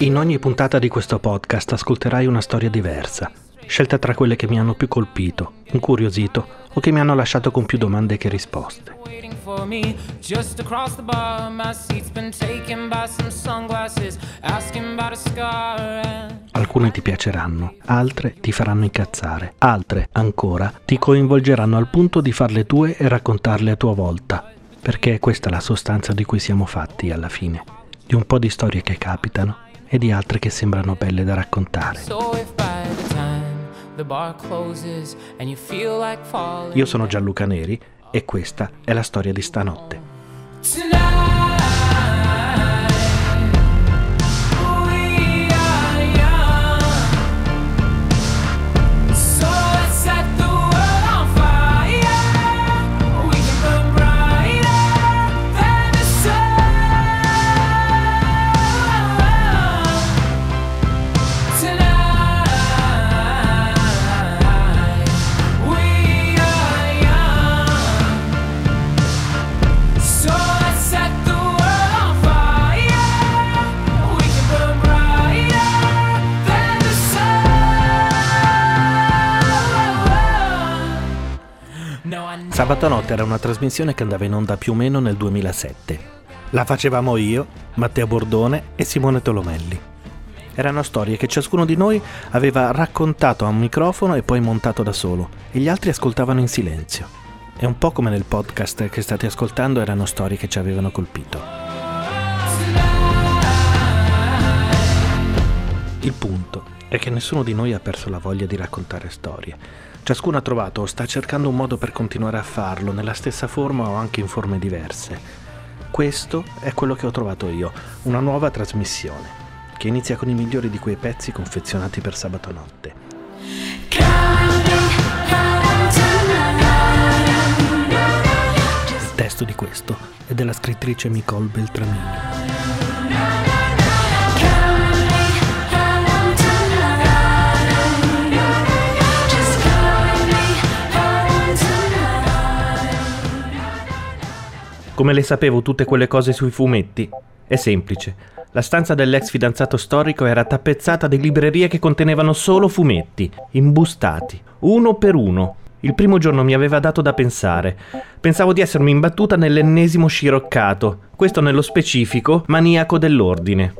In ogni puntata di questo podcast ascolterai una storia diversa, scelta tra quelle che mi hanno più colpito, incuriosito o che mi hanno lasciato con più domande che risposte. Alcune ti piaceranno, altre ti faranno incazzare, altre ancora ti coinvolgeranno al punto di farle tue e raccontarle a tua volta, perché è questa la sostanza di cui siamo fatti alla fine, di un po' di storie che capitano e di altre che sembrano belle da raccontare. Io sono Gianluca Neri e questa è la storia di stanotte. Sabato notte era una trasmissione che andava in onda più o meno nel 2007. La facevamo io, Matteo Bordone e Simone Tolomelli. Erano storie che ciascuno di noi aveva raccontato a un microfono e poi montato da solo, e gli altri ascoltavano in silenzio. È un po' come nel podcast che state ascoltando erano storie che ci avevano colpito. Il punto è che nessuno di noi ha perso la voglia di raccontare storie Ciascuno ha trovato o sta cercando un modo per continuare a farlo, nella stessa forma o anche in forme diverse. Questo è quello che ho trovato io, una nuova trasmissione, che inizia con i migliori di quei pezzi confezionati per sabato notte. Il testo di questo è della scrittrice Nicole Beltramini. Come le sapevo tutte quelle cose sui fumetti? È semplice. La stanza dell'ex fidanzato storico era tappezzata di librerie che contenevano solo fumetti, imbustati, uno per uno. Il primo giorno mi aveva dato da pensare. Pensavo di essermi imbattuta nell'ennesimo sciroccato, questo nello specifico maniaco dell'ordine.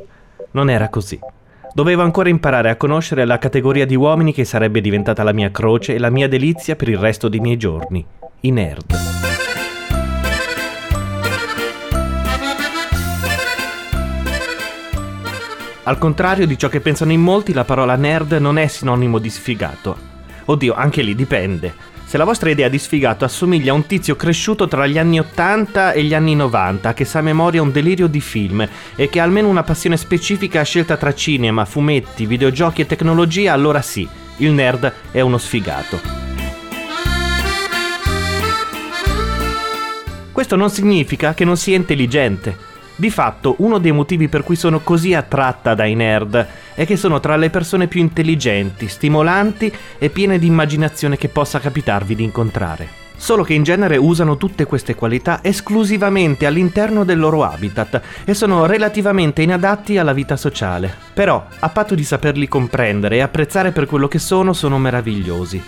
Non era così. Dovevo ancora imparare a conoscere la categoria di uomini che sarebbe diventata la mia croce e la mia delizia per il resto dei miei giorni. I nerd. Al contrario di ciò che pensano in molti, la parola nerd non è sinonimo di sfigato. Oddio, anche lì dipende. Se la vostra idea di sfigato assomiglia a un tizio cresciuto tra gli anni 80 e gli anni 90, che sa a memoria un delirio di film e che ha almeno una passione specifica scelta tra cinema, fumetti, videogiochi e tecnologia, allora sì, il nerd è uno sfigato. Questo non significa che non sia intelligente. Di fatto, uno dei motivi per cui sono così attratta dai nerd è che sono tra le persone più intelligenti, stimolanti e piene di immaginazione che possa capitarvi di incontrare. Solo che in genere usano tutte queste qualità esclusivamente all'interno del loro habitat e sono relativamente inadatti alla vita sociale. Però, a patto di saperli comprendere e apprezzare per quello che sono, sono meravigliosi.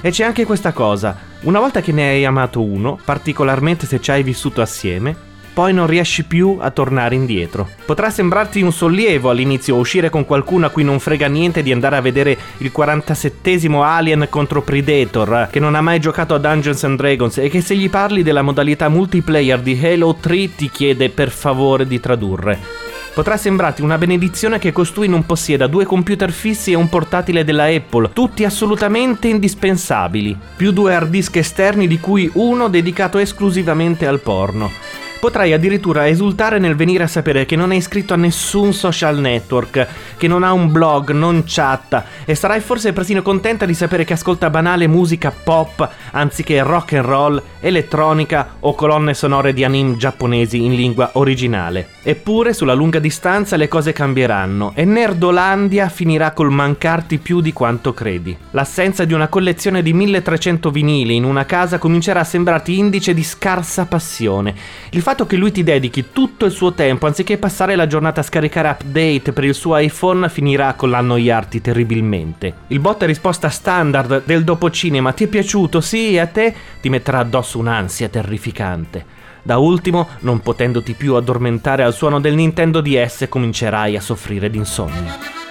E c'è anche questa cosa, una volta che ne hai amato uno, particolarmente se ci hai vissuto assieme, poi non riesci più a tornare indietro. Potrà sembrarti un sollievo all'inizio uscire con qualcuno a cui non frega niente di andare a vedere il 47esimo Alien contro Predator, che non ha mai giocato a Dungeons and Dragons e che se gli parli della modalità multiplayer di Halo 3 ti chiede per favore di tradurre. Potrà sembrarti una benedizione che costui non possieda due computer fissi e un portatile della Apple, tutti assolutamente indispensabili, più due hard disk esterni di cui uno dedicato esclusivamente al porno. Potrai addirittura esultare nel venire a sapere che non è iscritto a nessun social network, che non ha un blog, non chatta e sarai forse persino contenta di sapere che ascolta banale musica pop anziché rock and roll, elettronica o colonne sonore di anime giapponesi in lingua originale. Eppure sulla lunga distanza le cose cambieranno e Nerdolandia finirà col mancarti più di quanto credi. L'assenza di una collezione di 1300 vinili in una casa comincerà a sembrarti indice di scarsa passione. Il fatto fatto che lui ti dedichi tutto il suo tempo anziché passare la giornata a scaricare update per il suo iPhone finirà con l'annoiarti terribilmente. Il botta risposta standard del dopo cinema ti è piaciuto? Sì, a te ti metterà addosso un'ansia terrificante. Da ultimo, non potendoti più addormentare al suono del Nintendo DS, comincerai a soffrire d'insonnia.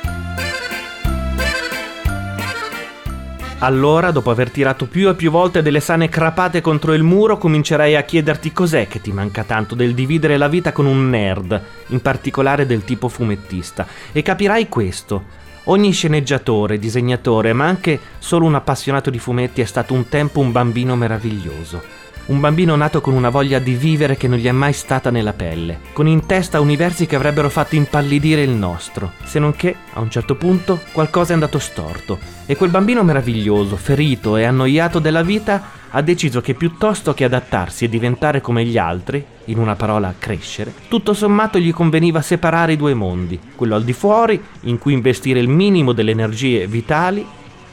Allora, dopo aver tirato più e più volte delle sane crapate contro il muro, comincerai a chiederti cos'è che ti manca tanto del dividere la vita con un nerd, in particolare del tipo fumettista, e capirai questo. Ogni sceneggiatore, disegnatore, ma anche solo un appassionato di fumetti è stato un tempo un bambino meraviglioso un bambino nato con una voglia di vivere che non gli è mai stata nella pelle, con in testa universi che avrebbero fatto impallidire il nostro, se non che, a un certo punto, qualcosa è andato storto e quel bambino meraviglioso, ferito e annoiato della vita, ha deciso che piuttosto che adattarsi e diventare come gli altri, in una parola crescere, tutto sommato gli conveniva separare i due mondi, quello al di fuori, in cui investire il minimo delle energie vitali,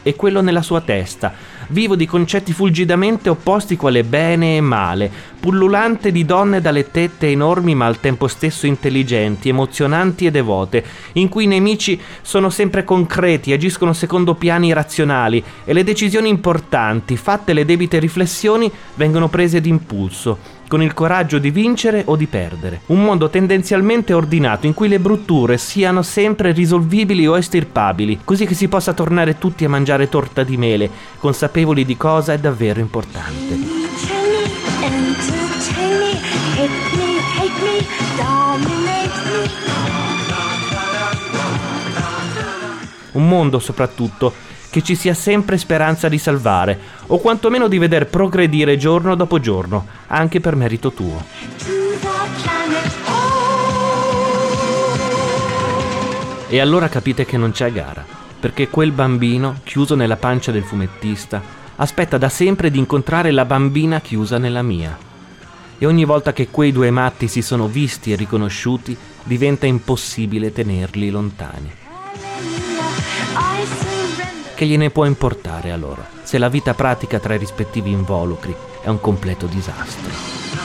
e quello nella sua testa, vivo di concetti fulgidamente opposti quale bene e male, pullulante di donne dalle tette enormi ma al tempo stesso intelligenti, emozionanti e devote, in cui i nemici sono sempre concreti, agiscono secondo piani razionali e le decisioni importanti, fatte le debite riflessioni, vengono prese d'impulso con il coraggio di vincere o di perdere. Un mondo tendenzialmente ordinato in cui le brutture siano sempre risolvibili o estirpabili, così che si possa tornare tutti a mangiare torta di mele, consapevoli di cosa è davvero importante. Un mondo soprattutto che ci sia sempre speranza di salvare, o quantomeno di veder progredire giorno dopo giorno, anche per merito tuo. E allora capite che non c'è gara, perché quel bambino, chiuso nella pancia del fumettista, aspetta da sempre di incontrare la bambina chiusa nella mia. E ogni volta che quei due matti si sono visti e riconosciuti, diventa impossibile tenerli lontani che gliene può importare a loro, se la vita pratica tra i rispettivi involucri è un completo disastro.